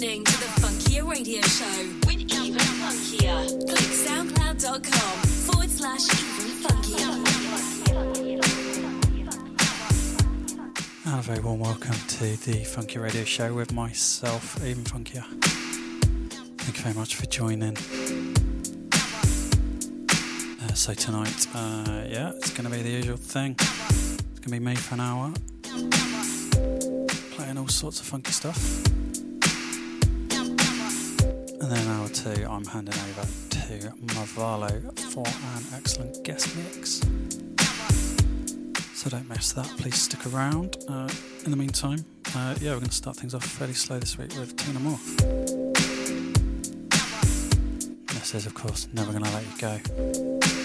listening to the Funkier Radio Show with Even Funkier. Click soundcloud.com forward slash Even Funkier. And a very warm welcome to the Funky Radio Show with myself, Even Funkier. Thank you very much for joining. Uh, so tonight, uh, yeah, it's going to be the usual thing. It's going to be me for an hour, playing all sorts of funky stuff. And then hour two, I'm handing over to Marvalo for an excellent guest mix. So don't miss that. Please stick around. Uh, in the meantime, uh, yeah, we're going to start things off fairly slow this week with Tina Moore. This is, of course, Never Gonna Let You Go.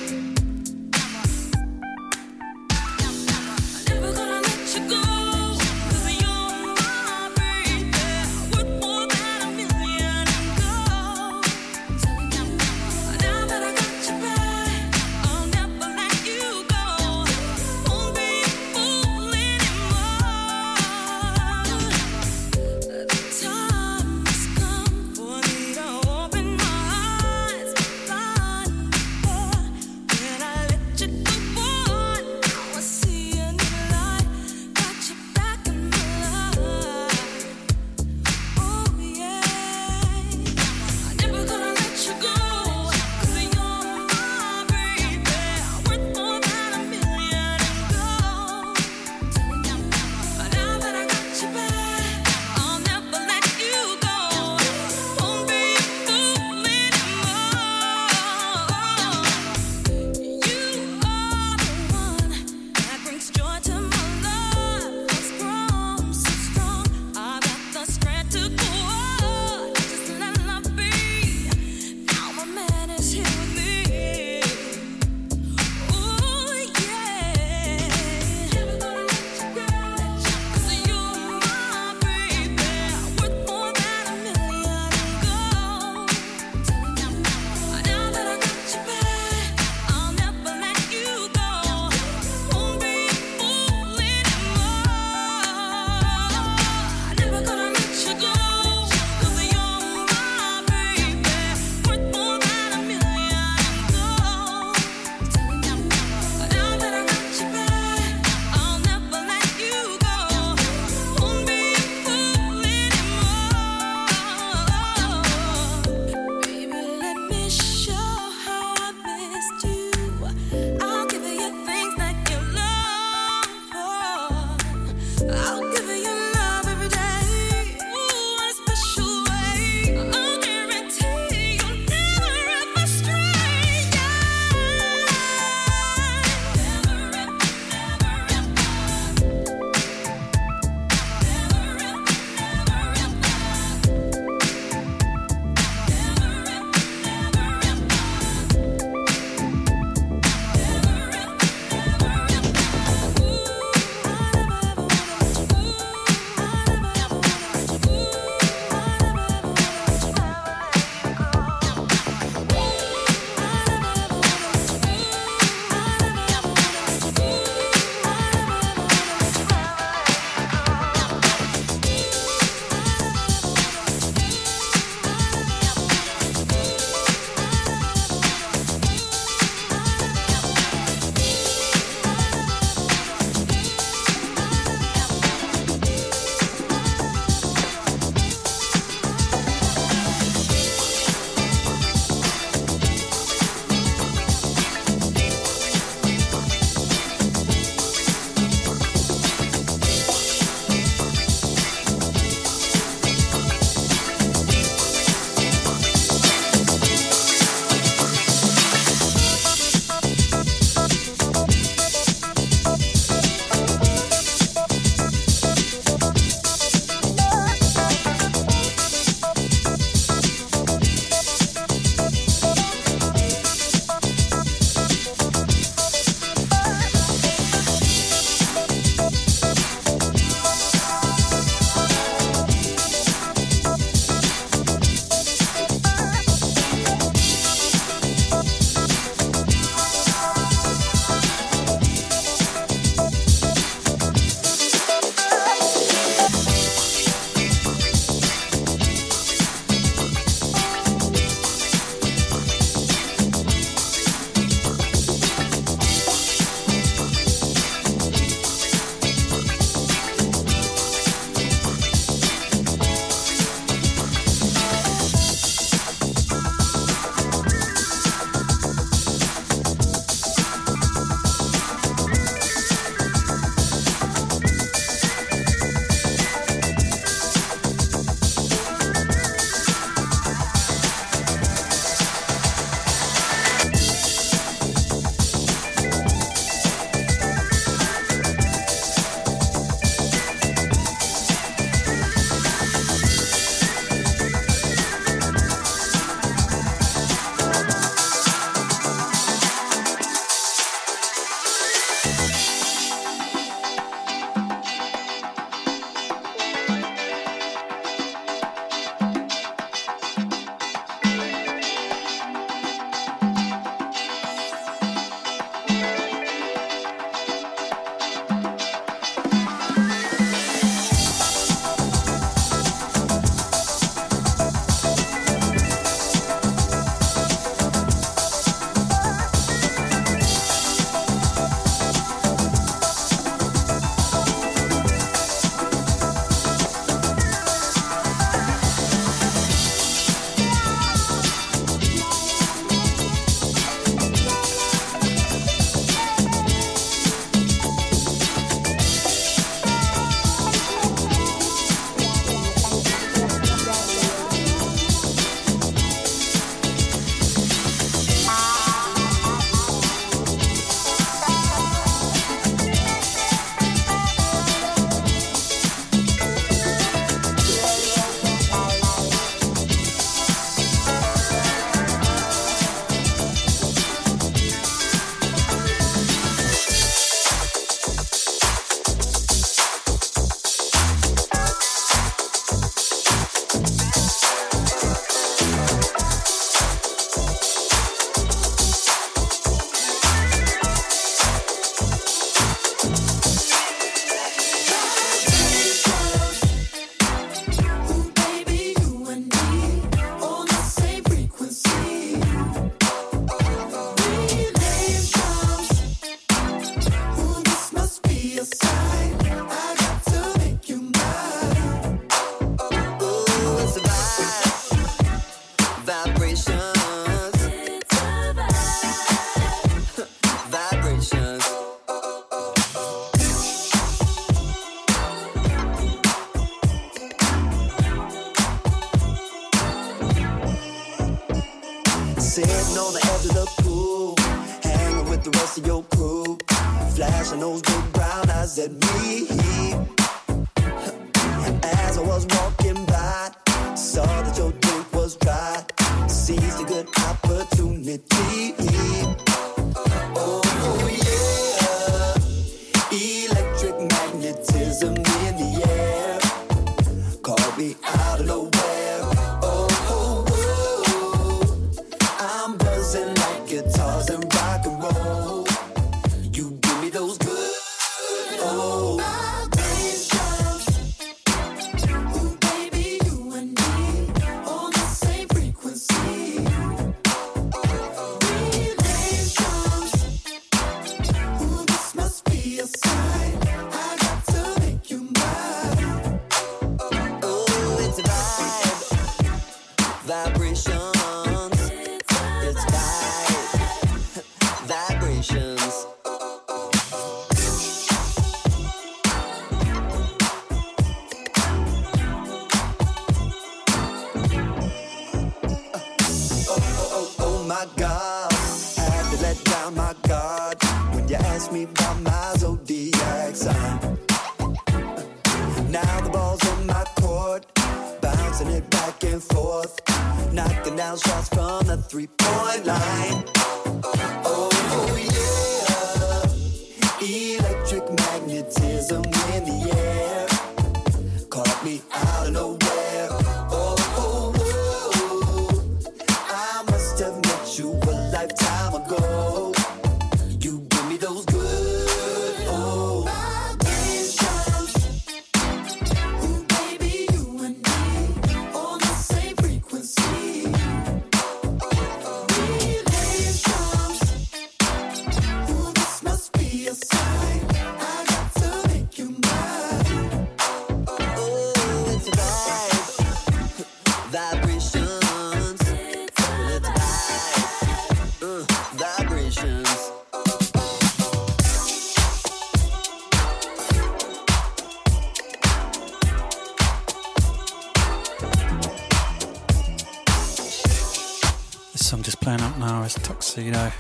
Sunrise Tuxedo.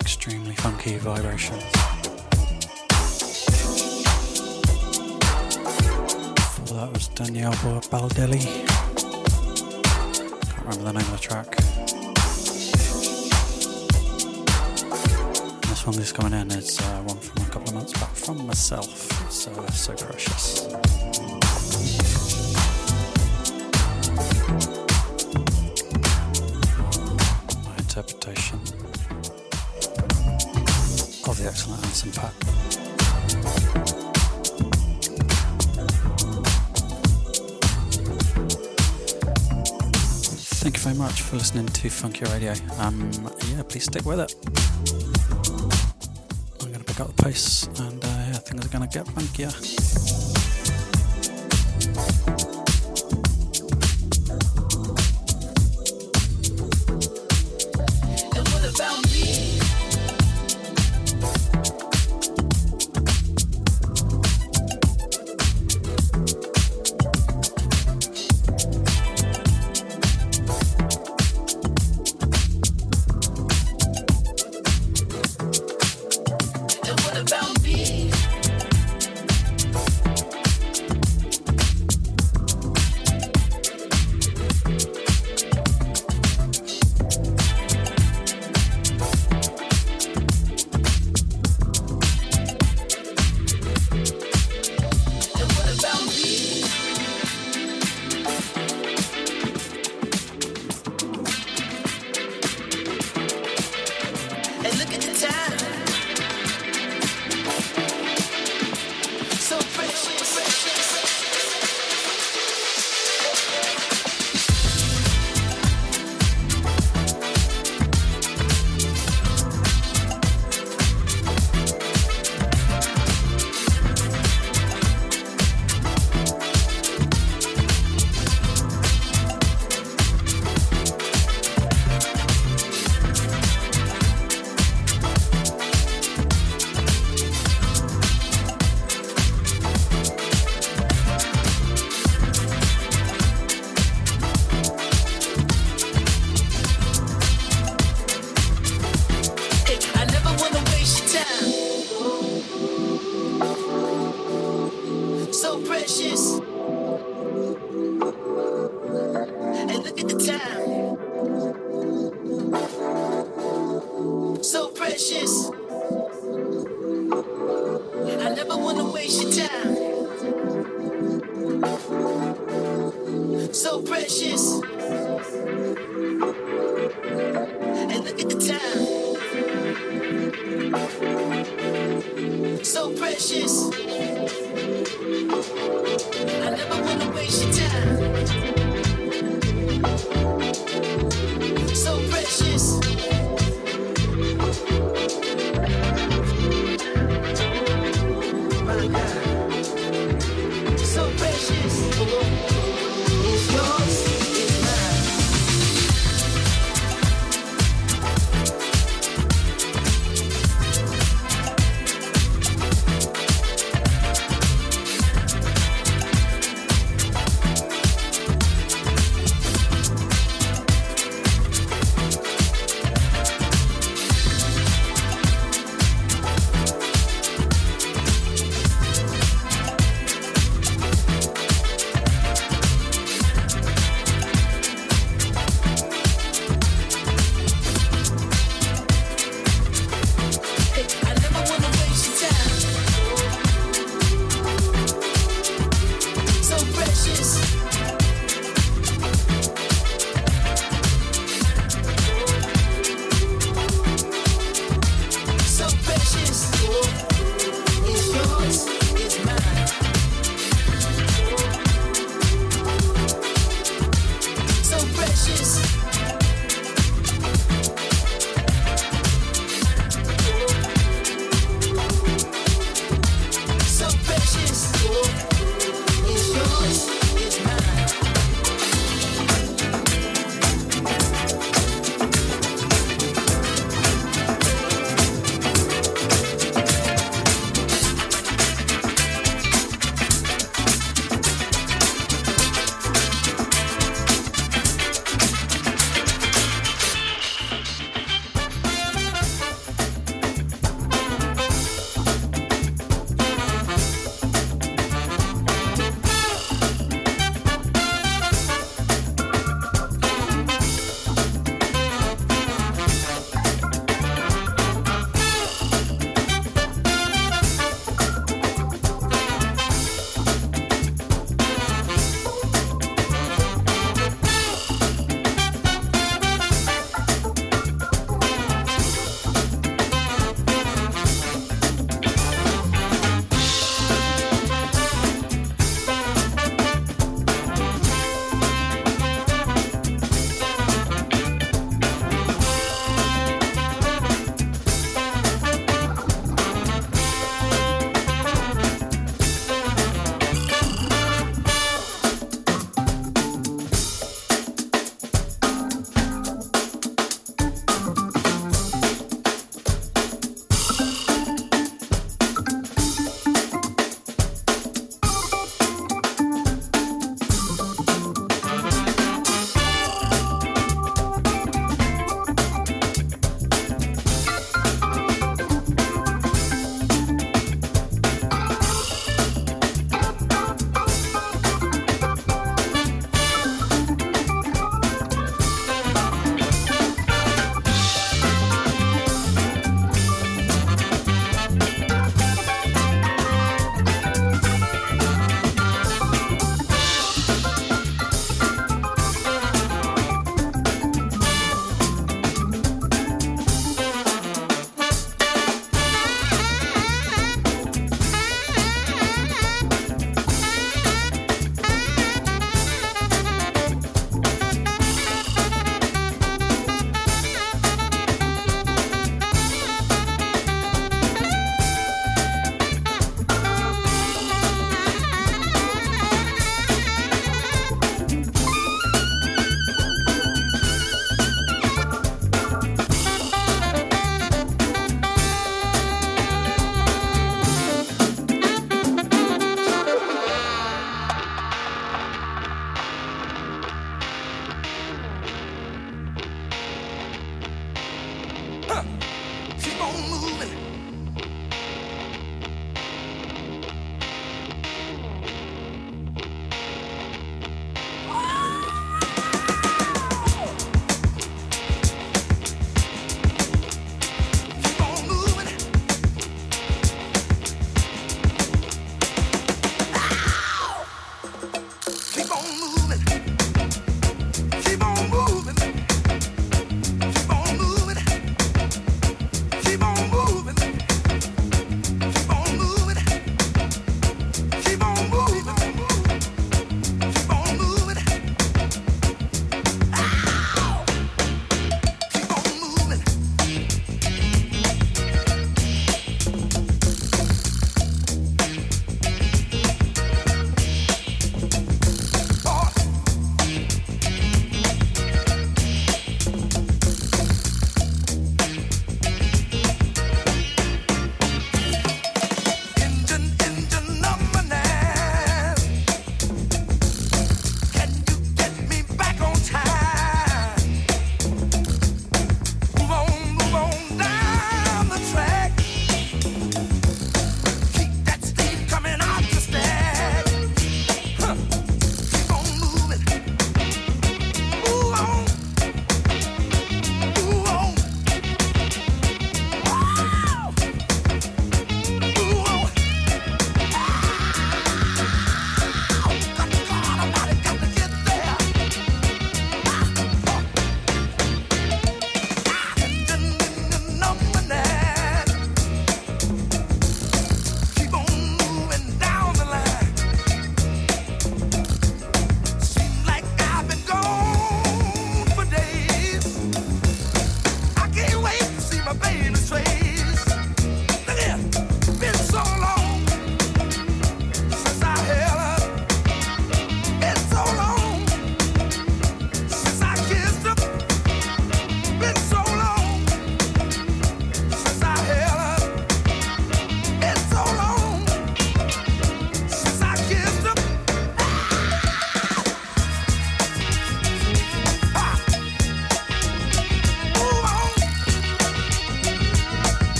Extremely funky vibrations. Before that was Daniele Baldelli. Can't remember the name of the track. And this one that's coming in is uh, one from a couple of months back from myself. so uh, so precious. adaptation of the excellent Anson pack. thank you very much for listening to Funky Radio. Um, yeah, please stick with it. I'm going to pick up the pace, and uh, yeah, things are going to get funkier.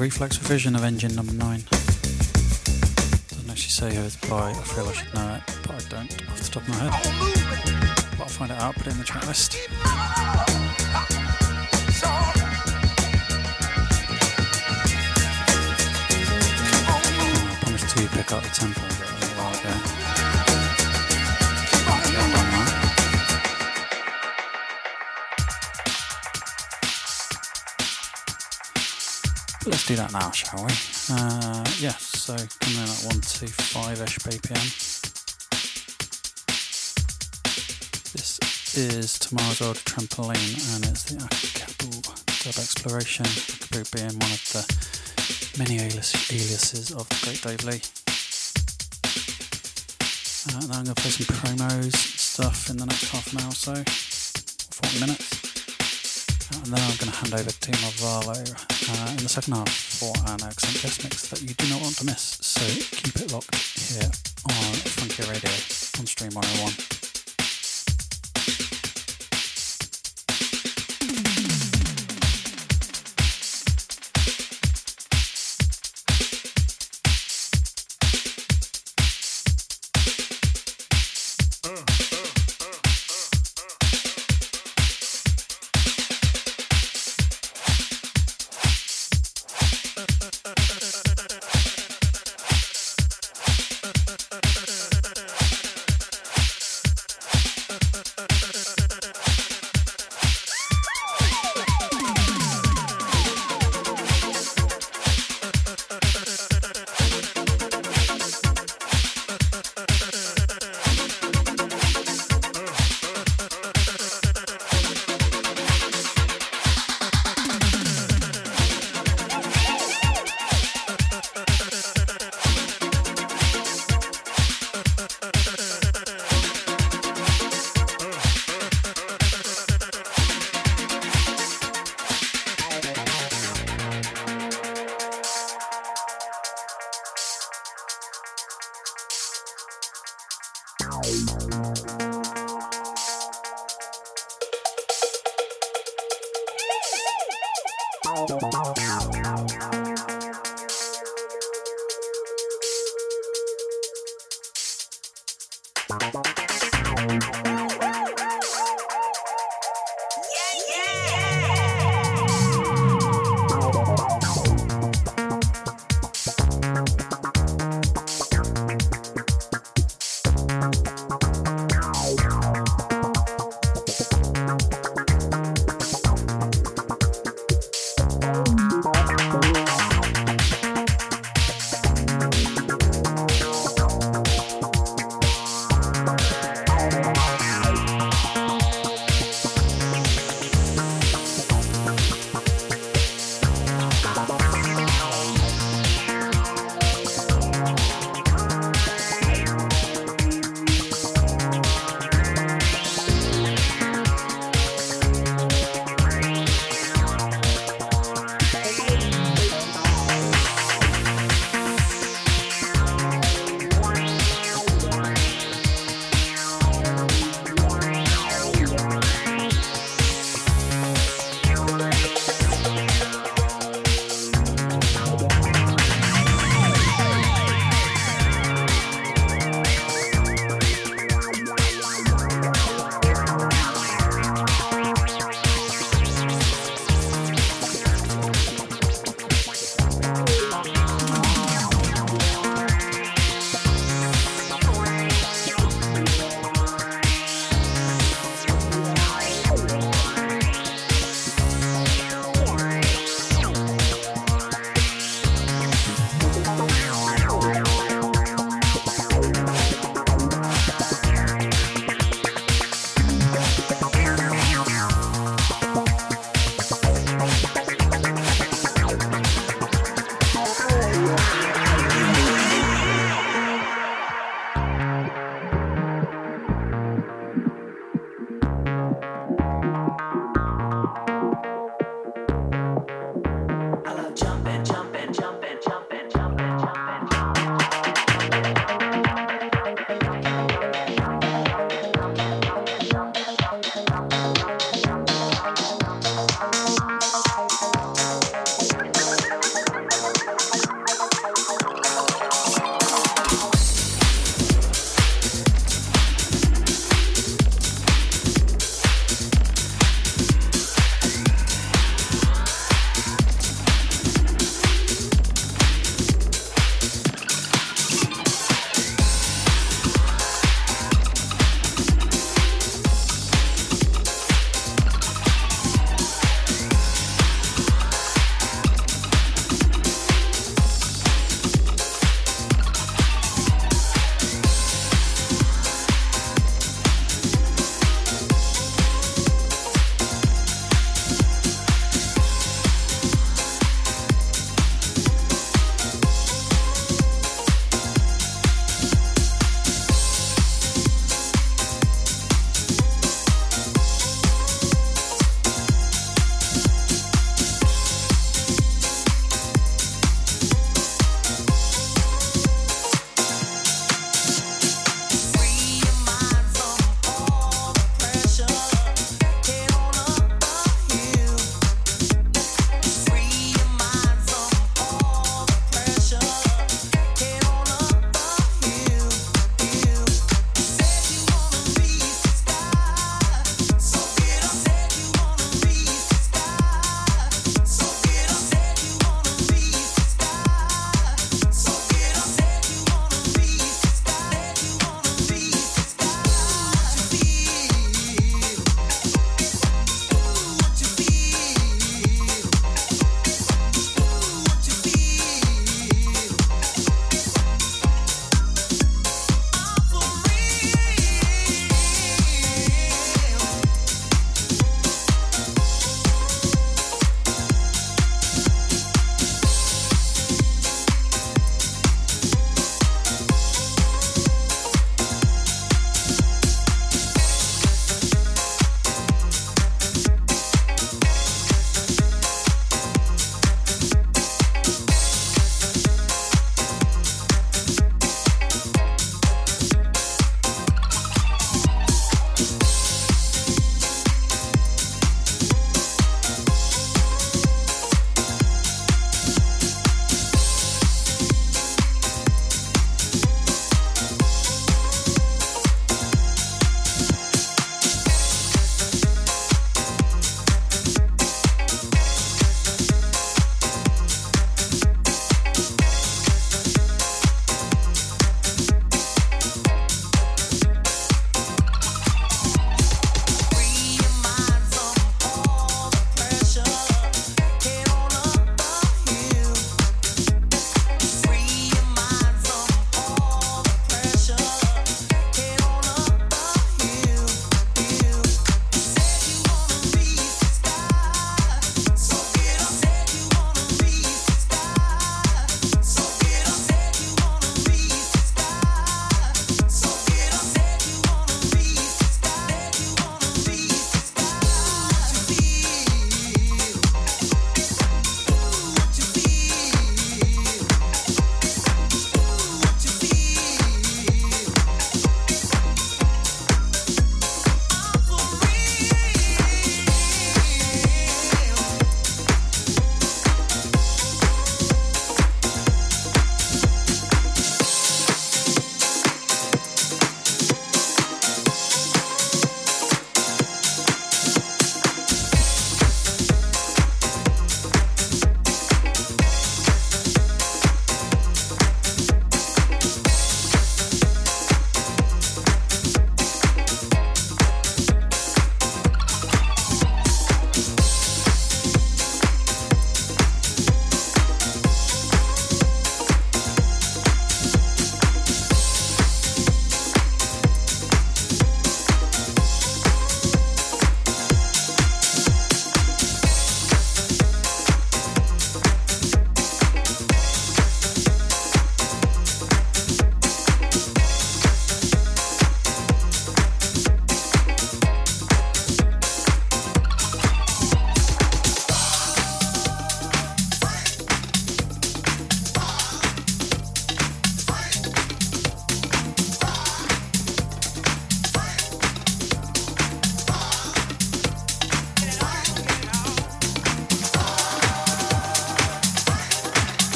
Reflex revision of Engine Number 9. Doesn't actually say who it's by, I feel I should know it, but I don't off the top of my head. But I'll find it out, put it in the track list. I promised to pick up the tempo do that now, shall we? Uh, yes, so coming in at 125-ish BPM. This is Tomorrow's Old Trampoline and it's the Akabu Dub Exploration, Akabu being one of the many alias, aliases of the great Dave Lee. Uh, now I'm going to play some promos stuff in the next half an hour or so, 40 minutes. Hand over to Marvalo uh, in the second half for an excellent guest mix that you do not want to miss. So keep it locked here on Funky Radio on Stream 101.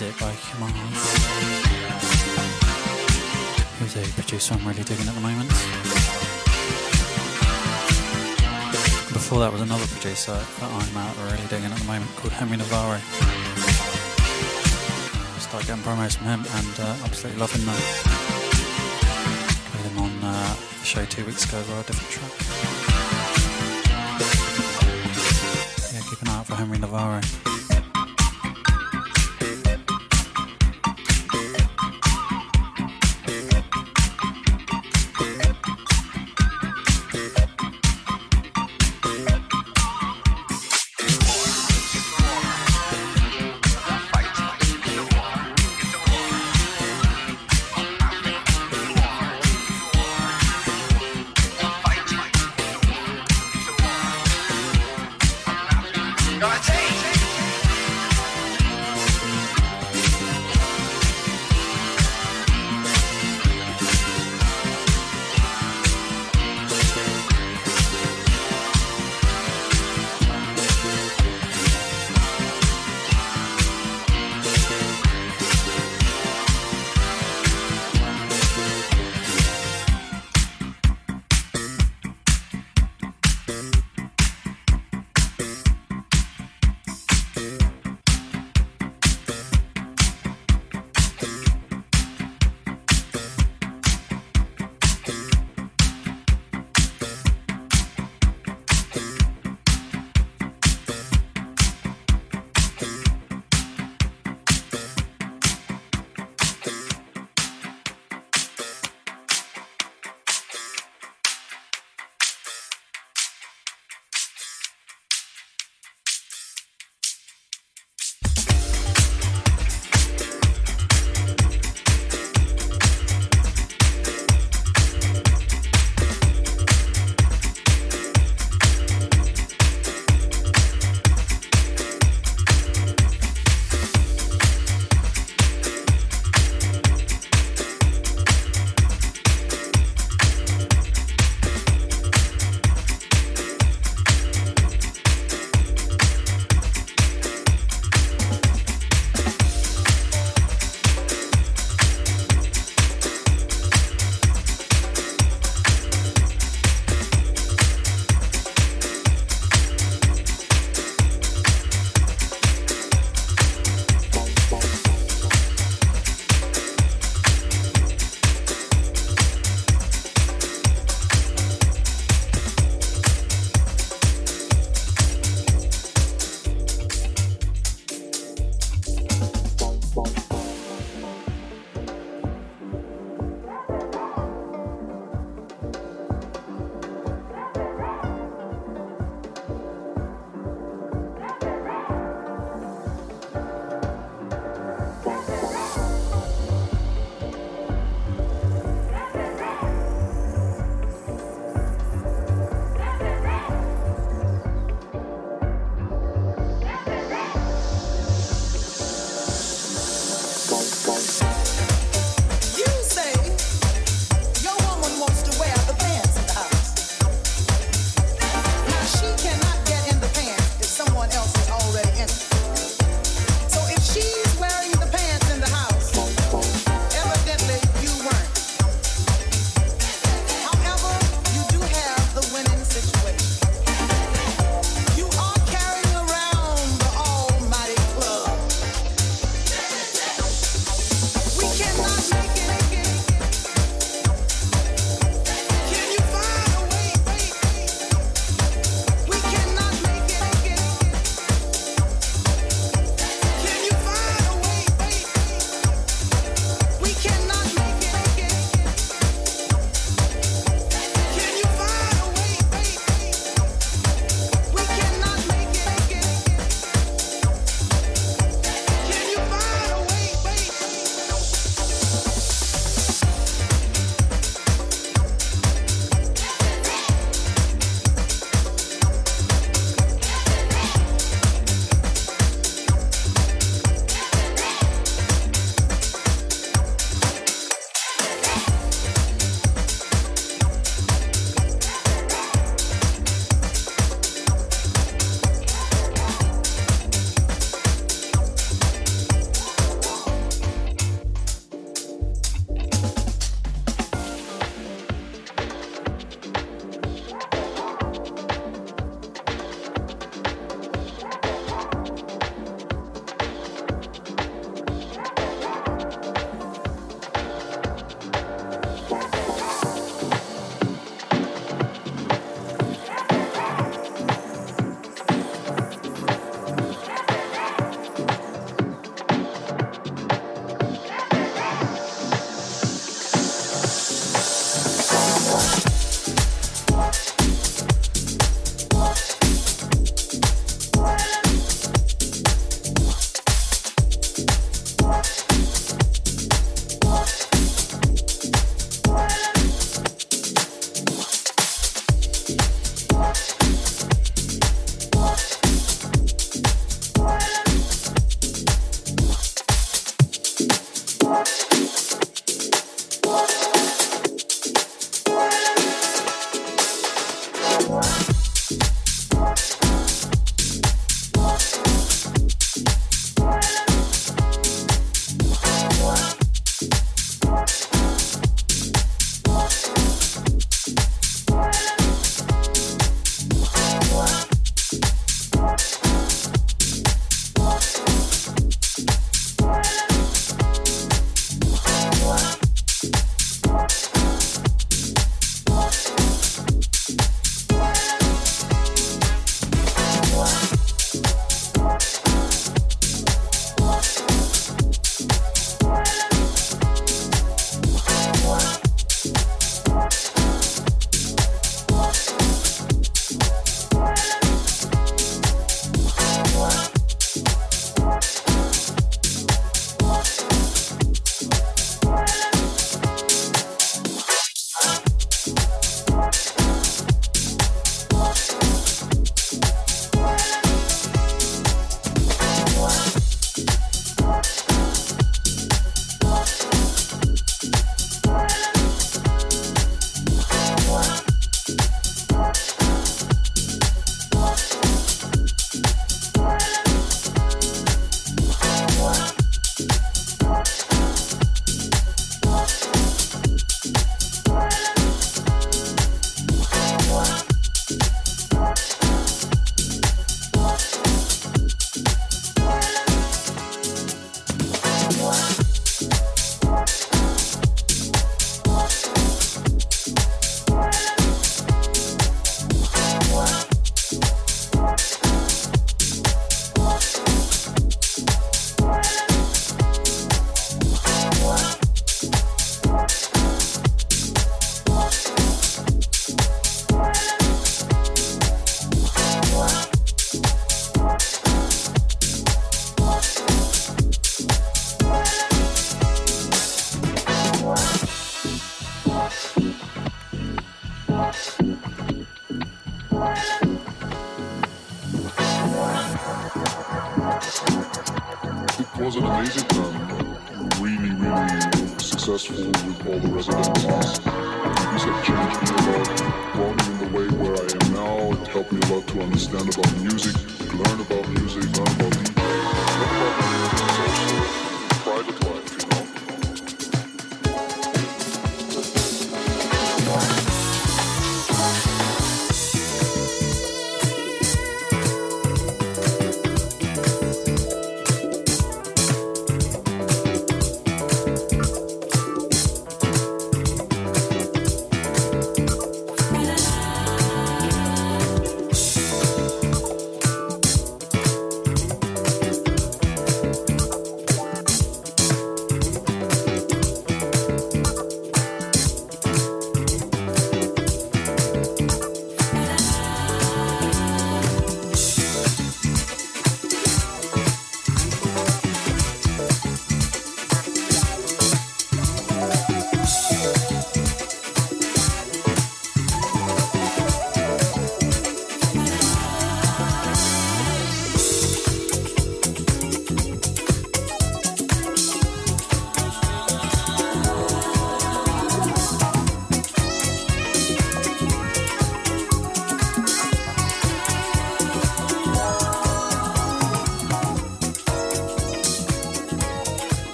Music by Kamaz. Who's a producer I'm really digging at the moment. Before that was another producer that I'm out really digging at the moment called Henry Navarro. Start getting promos from him and uh, absolutely loving them. Played him on uh, the show two weeks ago well, a different track. Yeah, keep an eye out for Henry Navarro.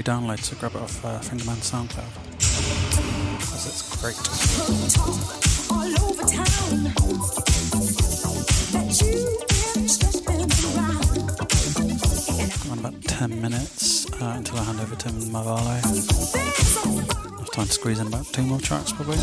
Free download, so grab it off uh, Fingerman SoundCloud. Because it's great. around. About 10 minutes uh, until I hand over to Marvalo. There's enough time to squeeze in about two more tracks, probably.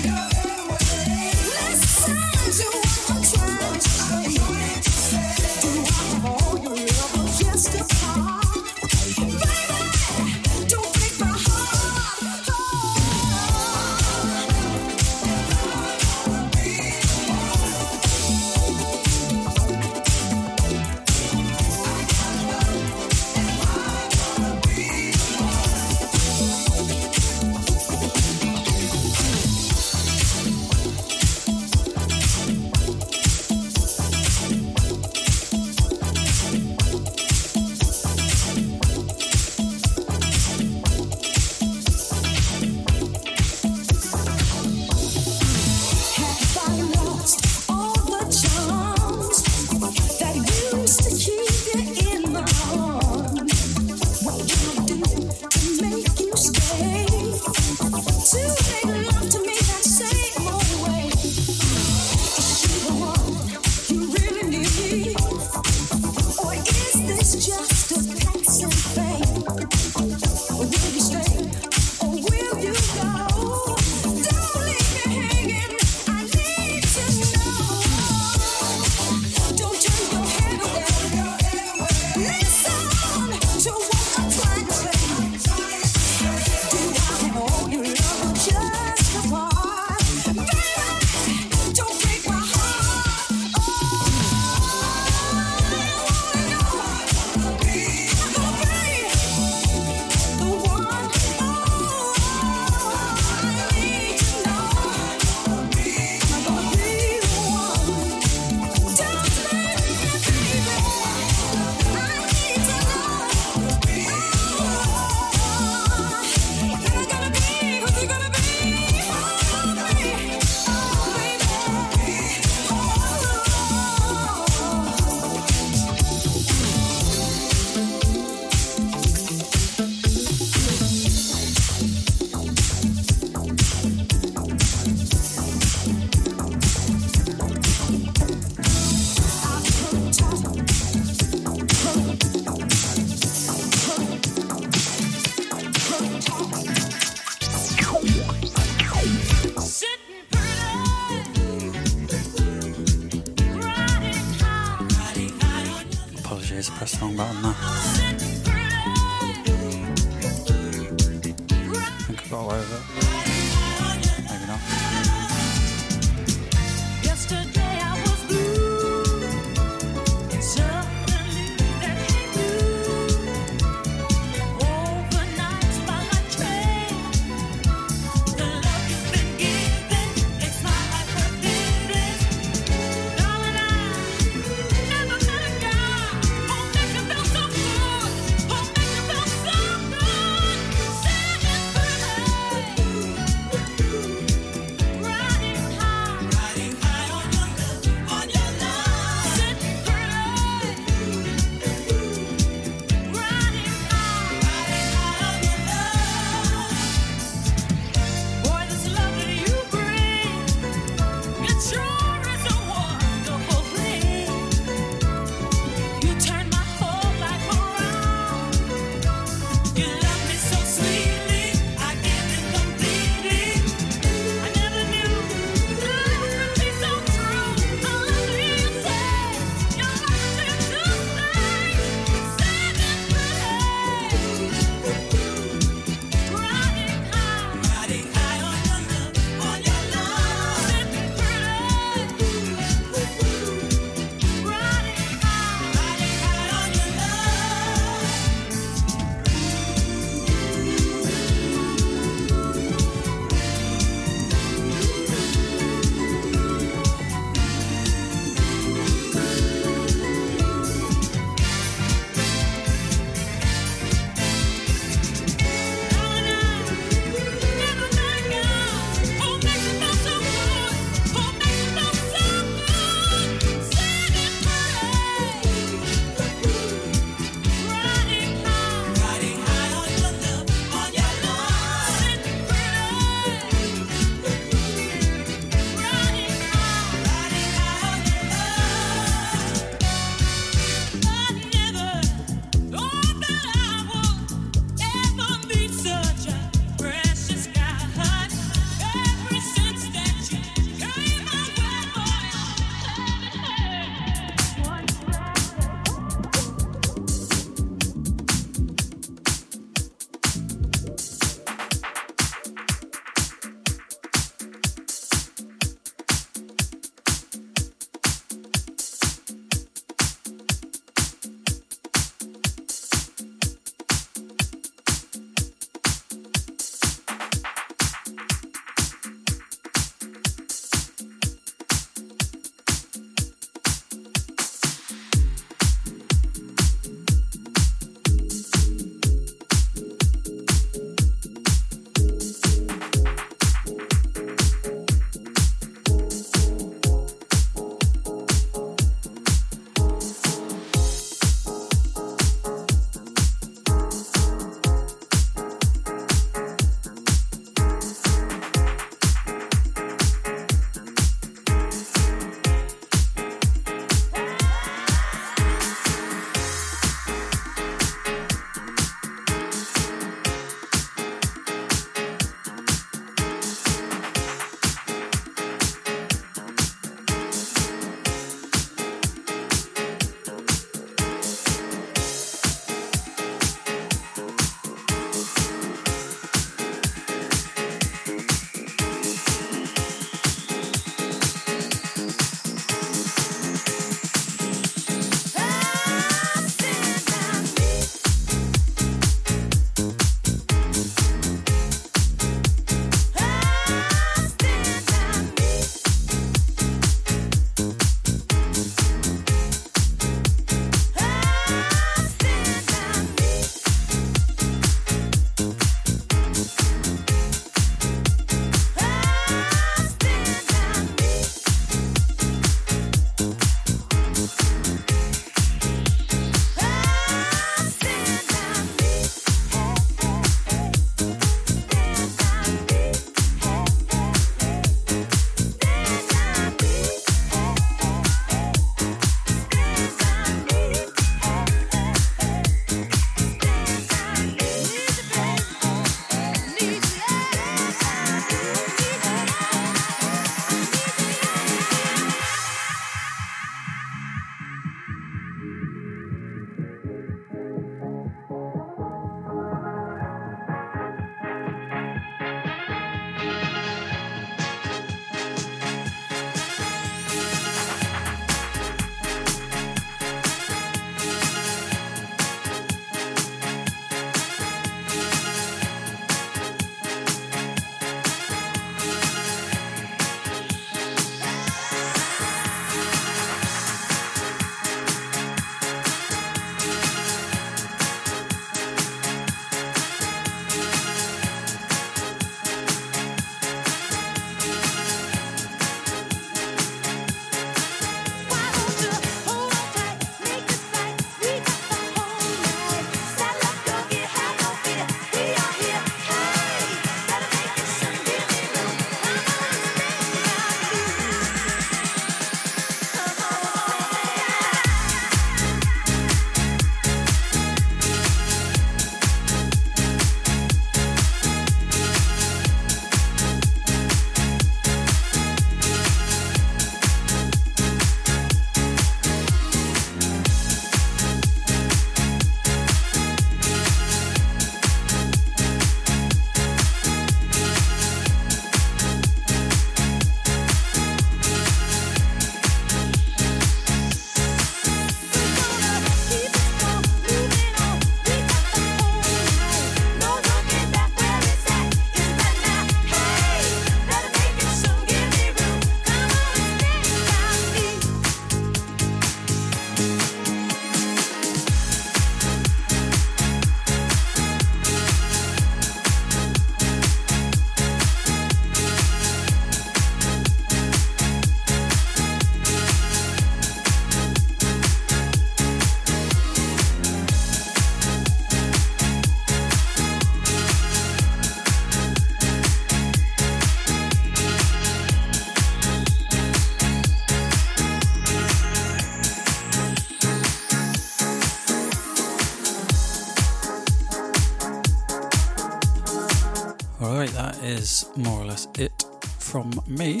More or less it from me.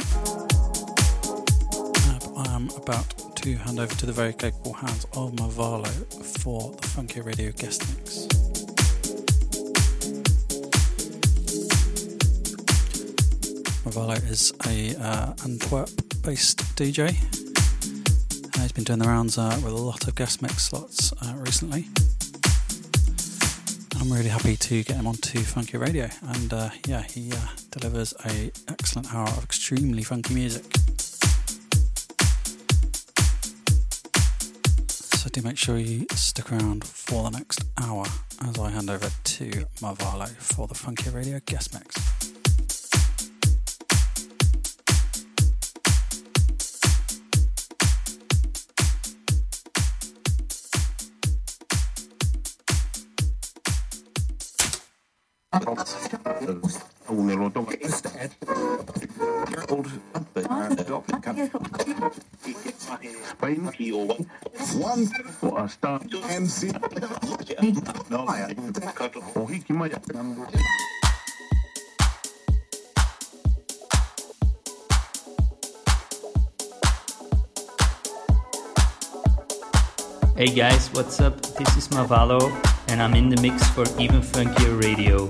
I am about to hand over to the very capable hands of Marvalo for the Funky Radio guest mix. Marvalo is a uh, Antwerp-based DJ. Uh, he's been doing the rounds uh, with a lot of guest mix slots uh, recently. I'm really happy to get him onto Funky Radio, and uh, yeah, he uh, delivers a excellent hour of extremely funky music. So do make sure you stick around for the next hour as I hand over to Marvalo for the Funky Radio guest mix. Oh, One for a start MC. No, I Oh, he came. Hey guys, what's up? This is Marvalo, and I'm in the mix for Even Funkier Radio.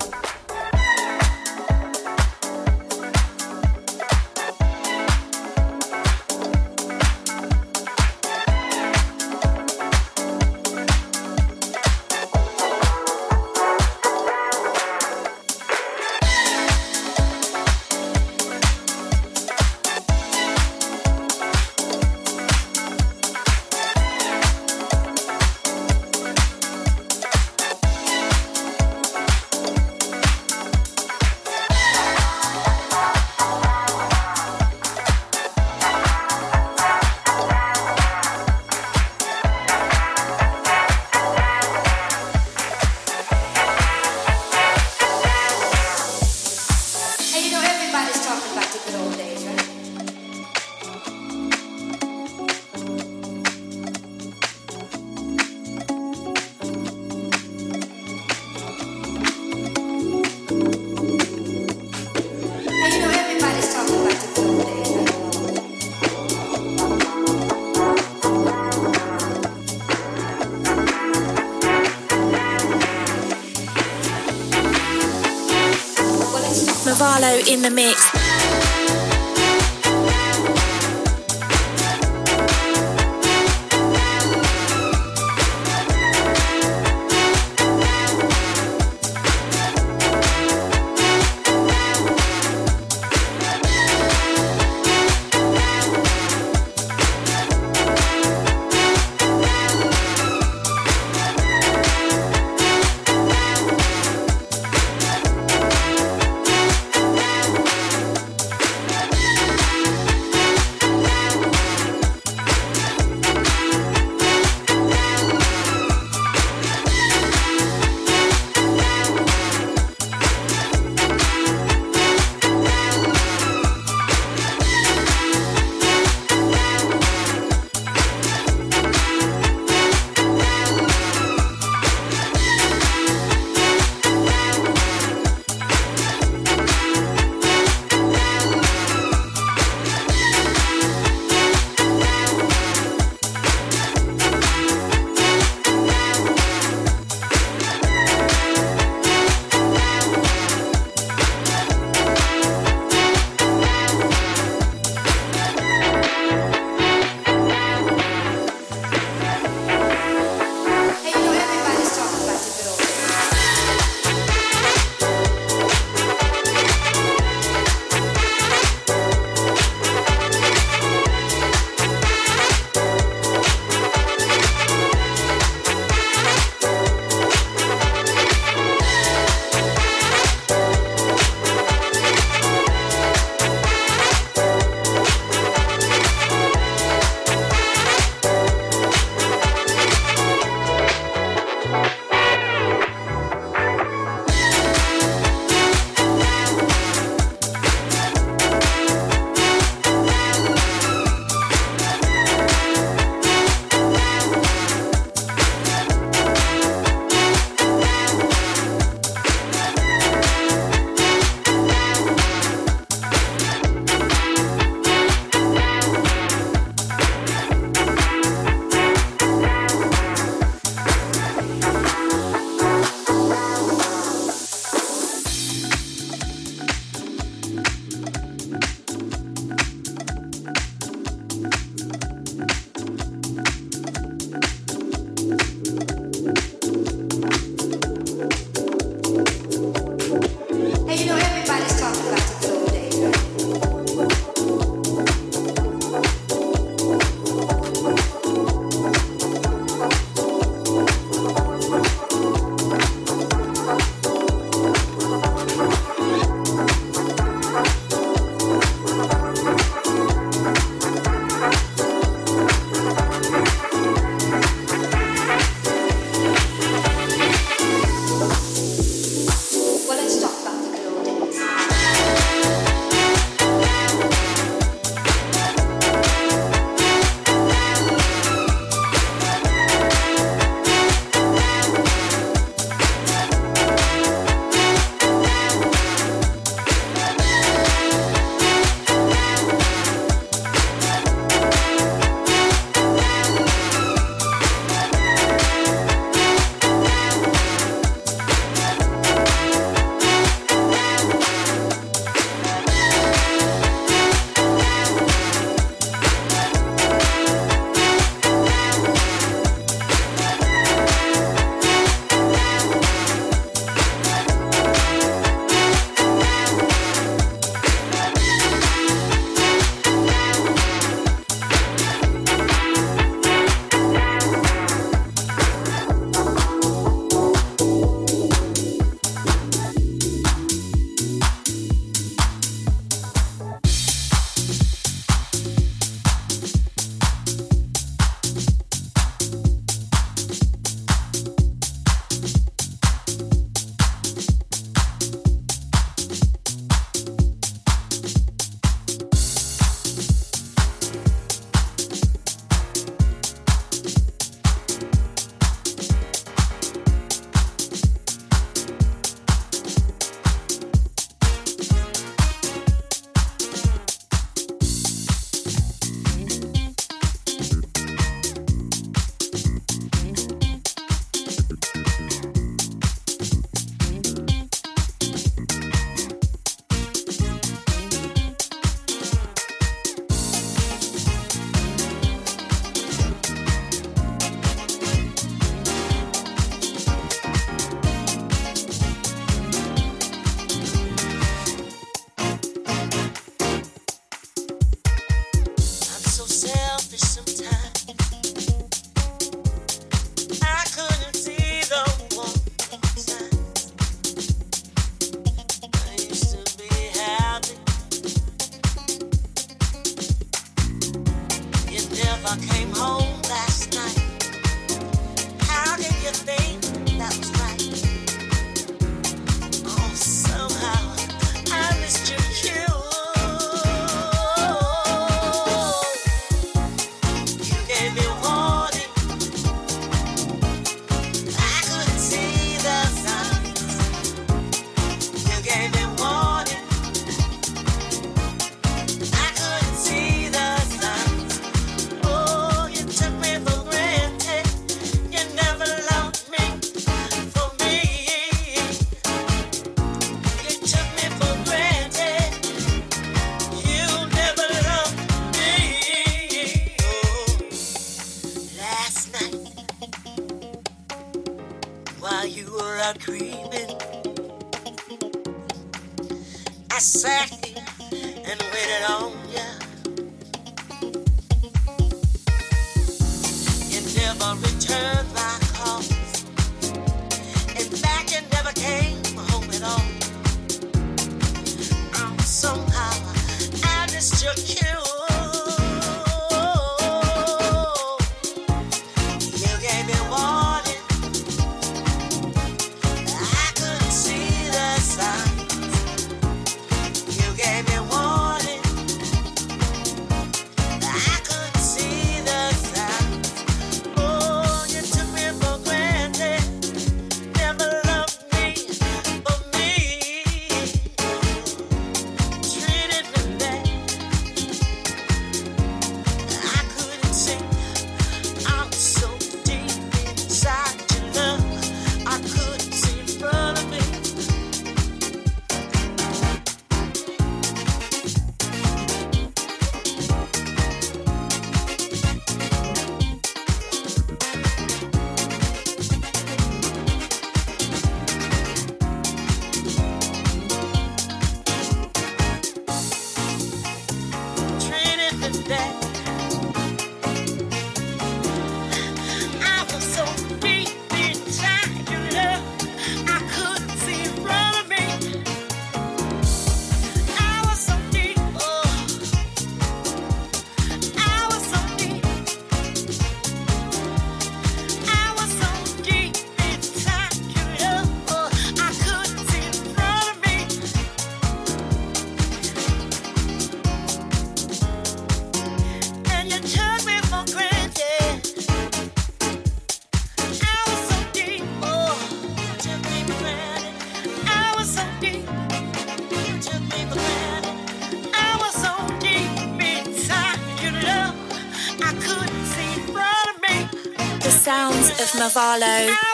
Of Marvalo.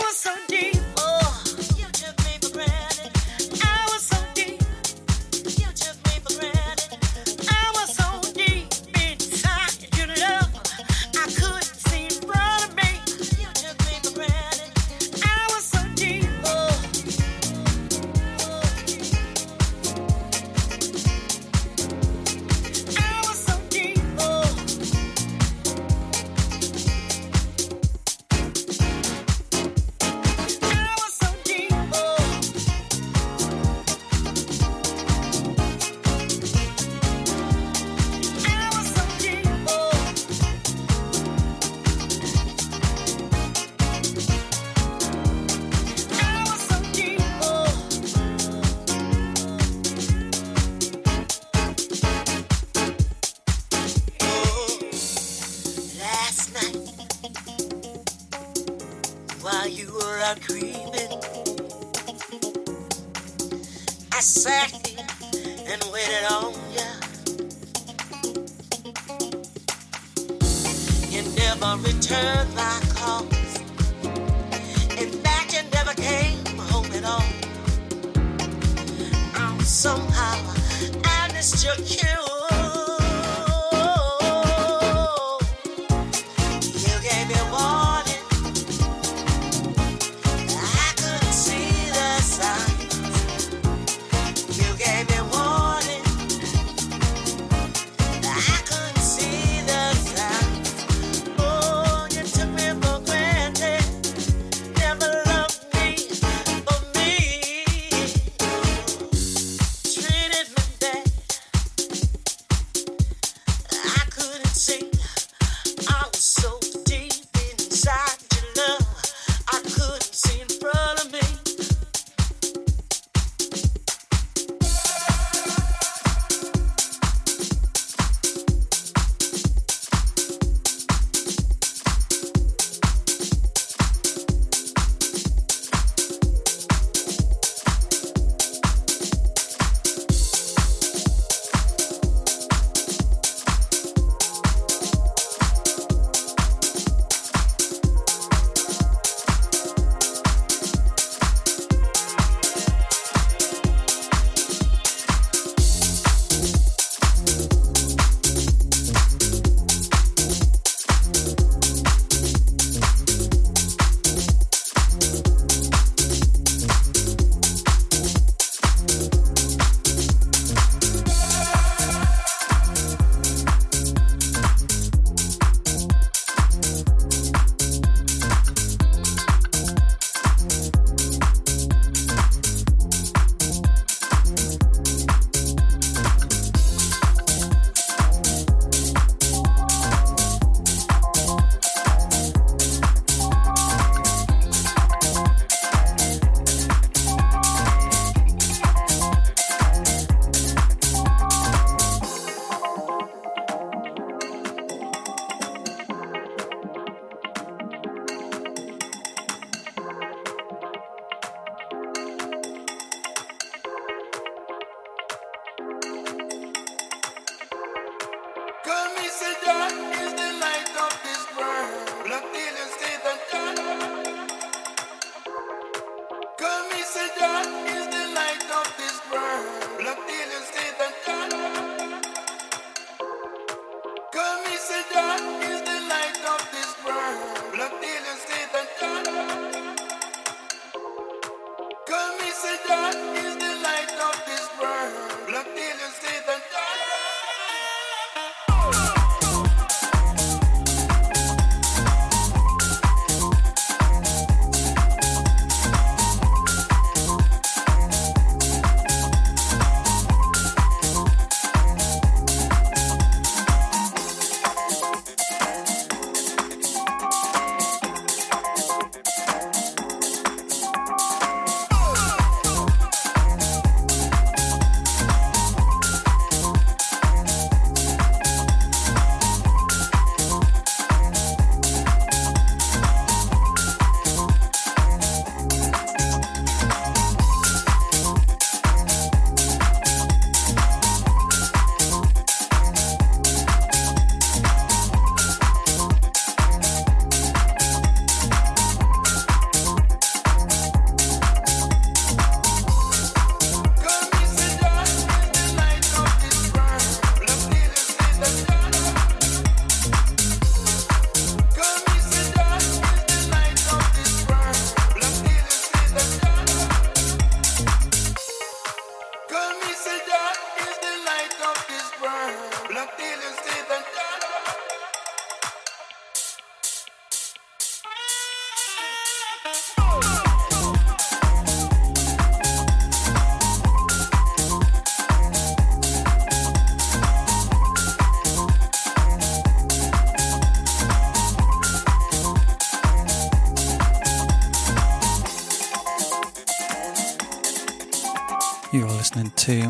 Somehow I missed your cue.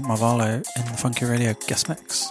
Marvalo in the Funky Radio guest mix.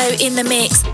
Marvalo in the mix.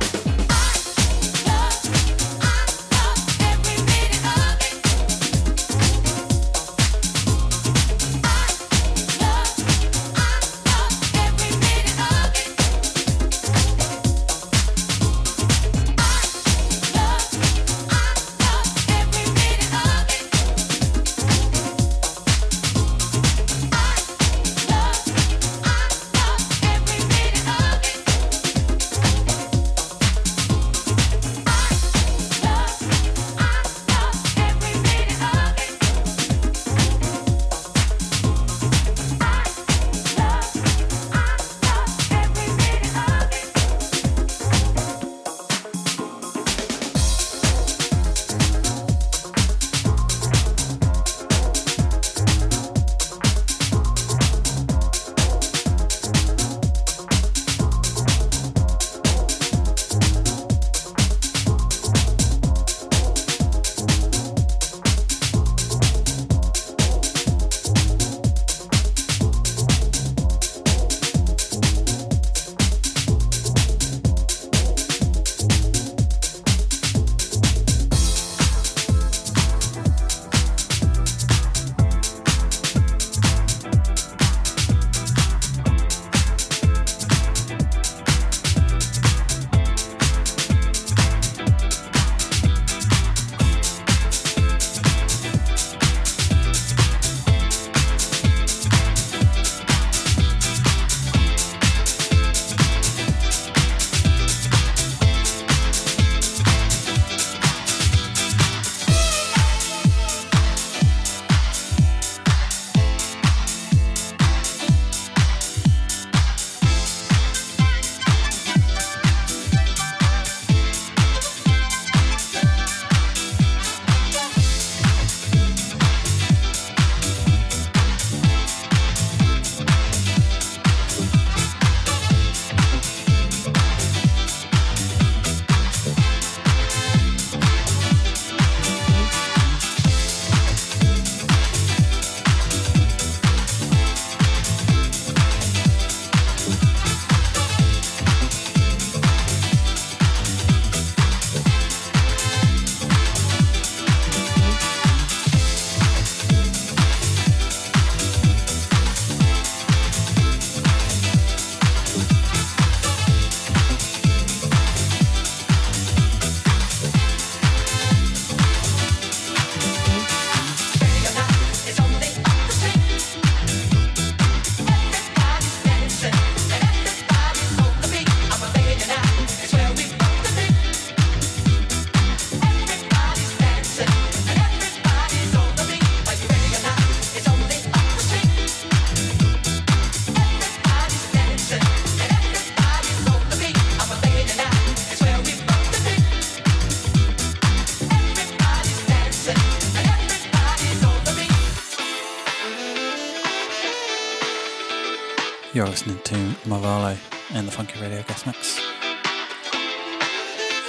You're listening to Marvalo in the Funky Radio Guest Mix.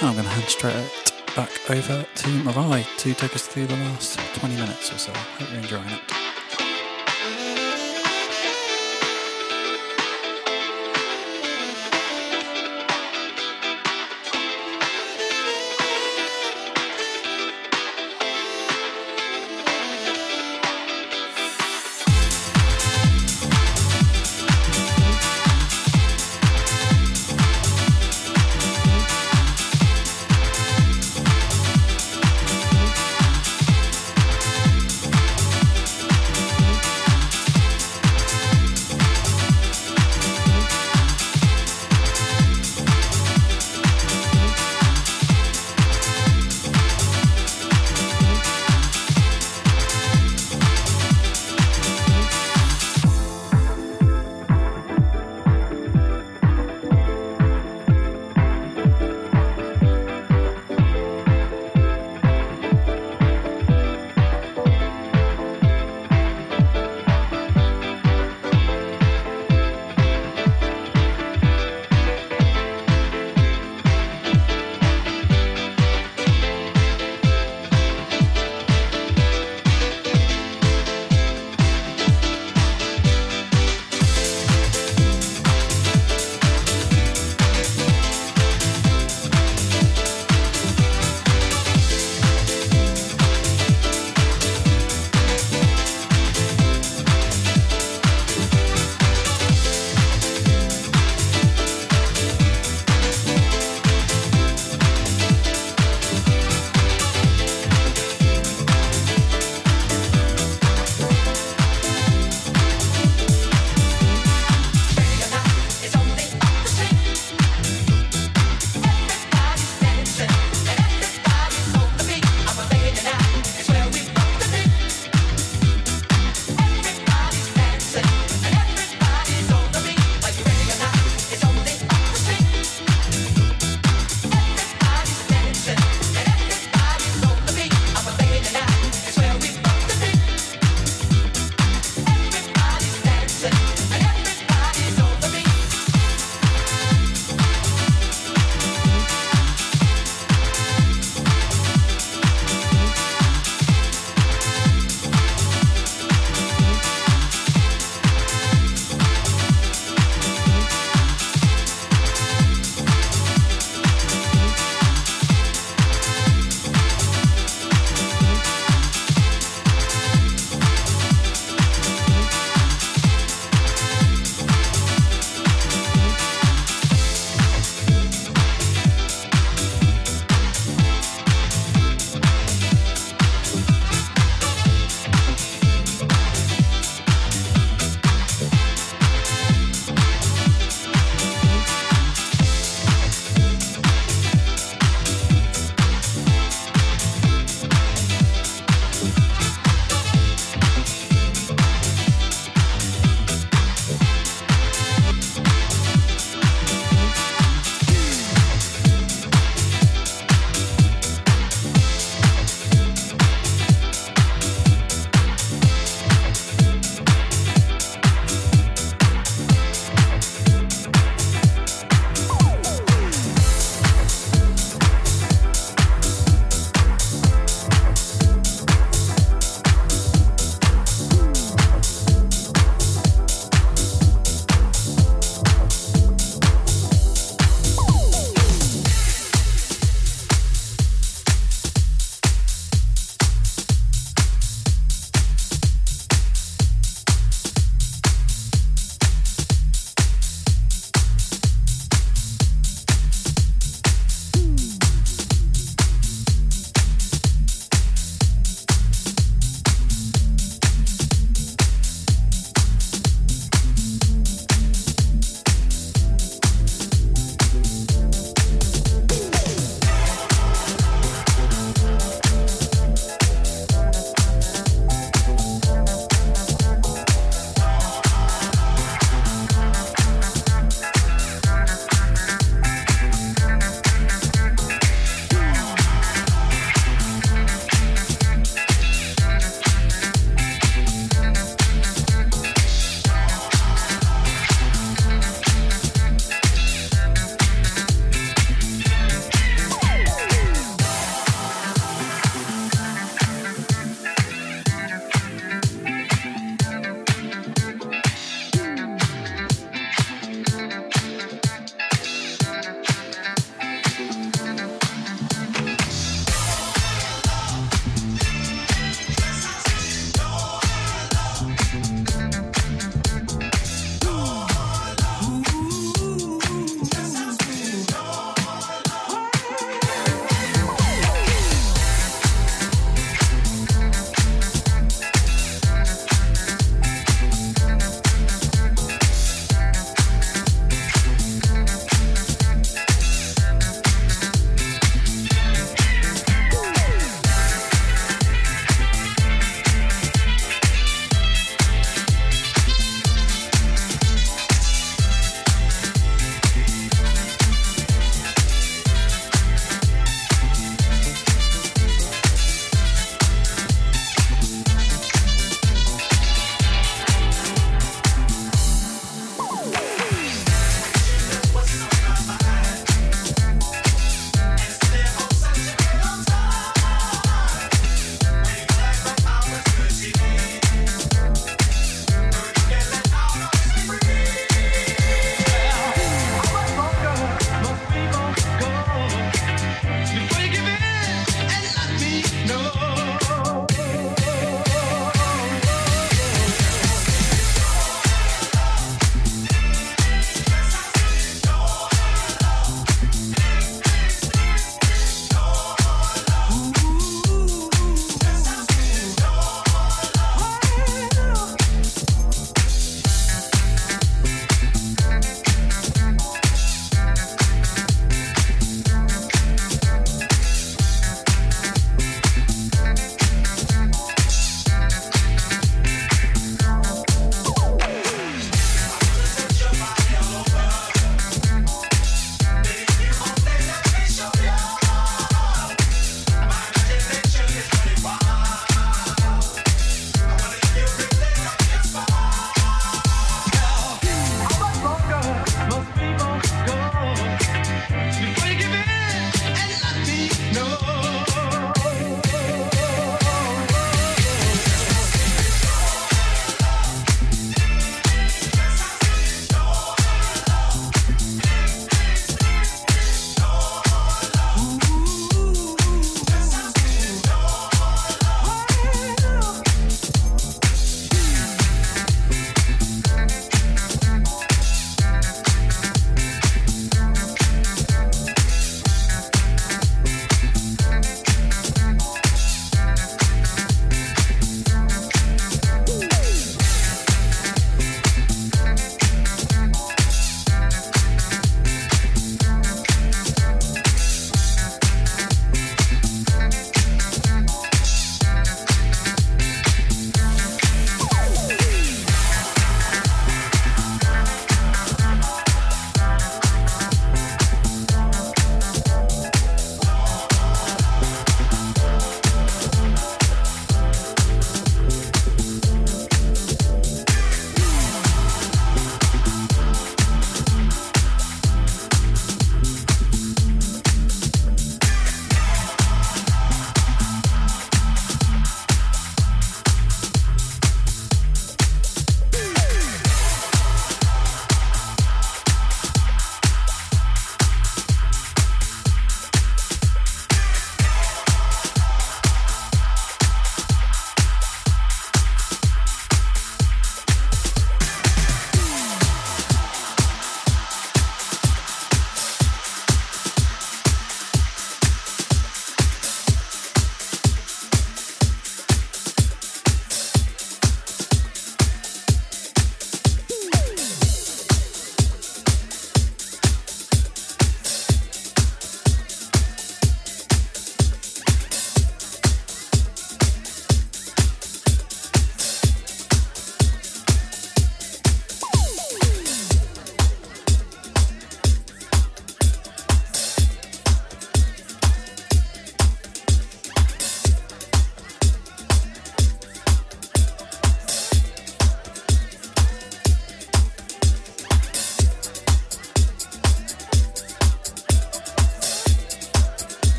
And I'm going to hand straight back over to Marvalo to take us through the last 20 minutes or so. Hope you're enjoying it.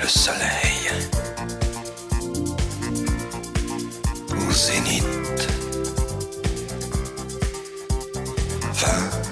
Le soleil. Au zénith. Va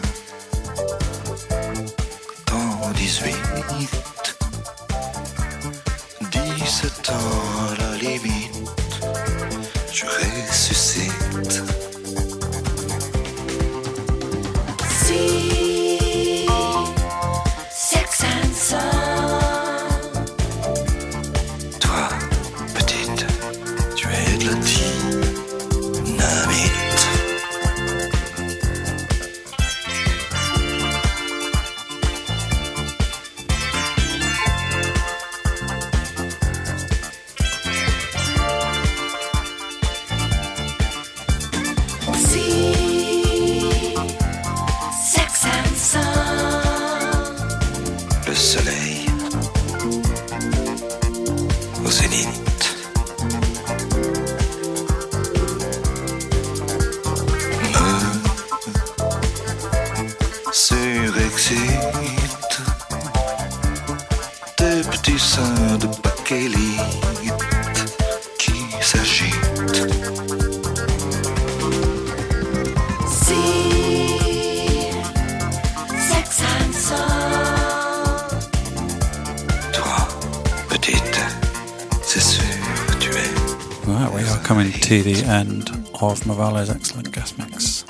end of Marvalo's excellent guest mix.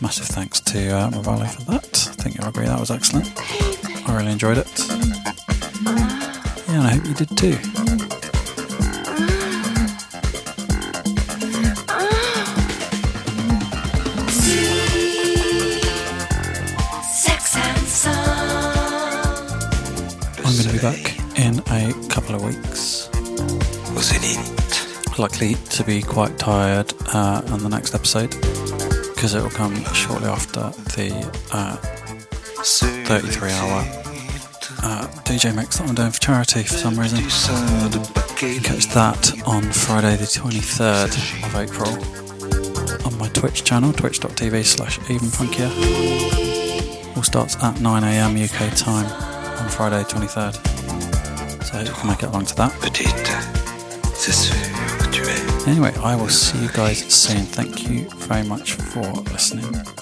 Massive thanks to uh, for that. I think you'll agree that was excellent. I really enjoyed it. Yeah, and I hope you did too. Likely to be quite tired uh, on the next episode because it will come shortly after the uh, 33 hour uh, DJ mix that I'm doing for charity for some reason. Catch that on Friday the 23rd of April on my Twitch channel, twitch.tv slash evenfunkier. All starts at 9am UK time on Friday 23rd. So you can make it along to that. Anyway, I will see you guys soon. Thank you very much for listening.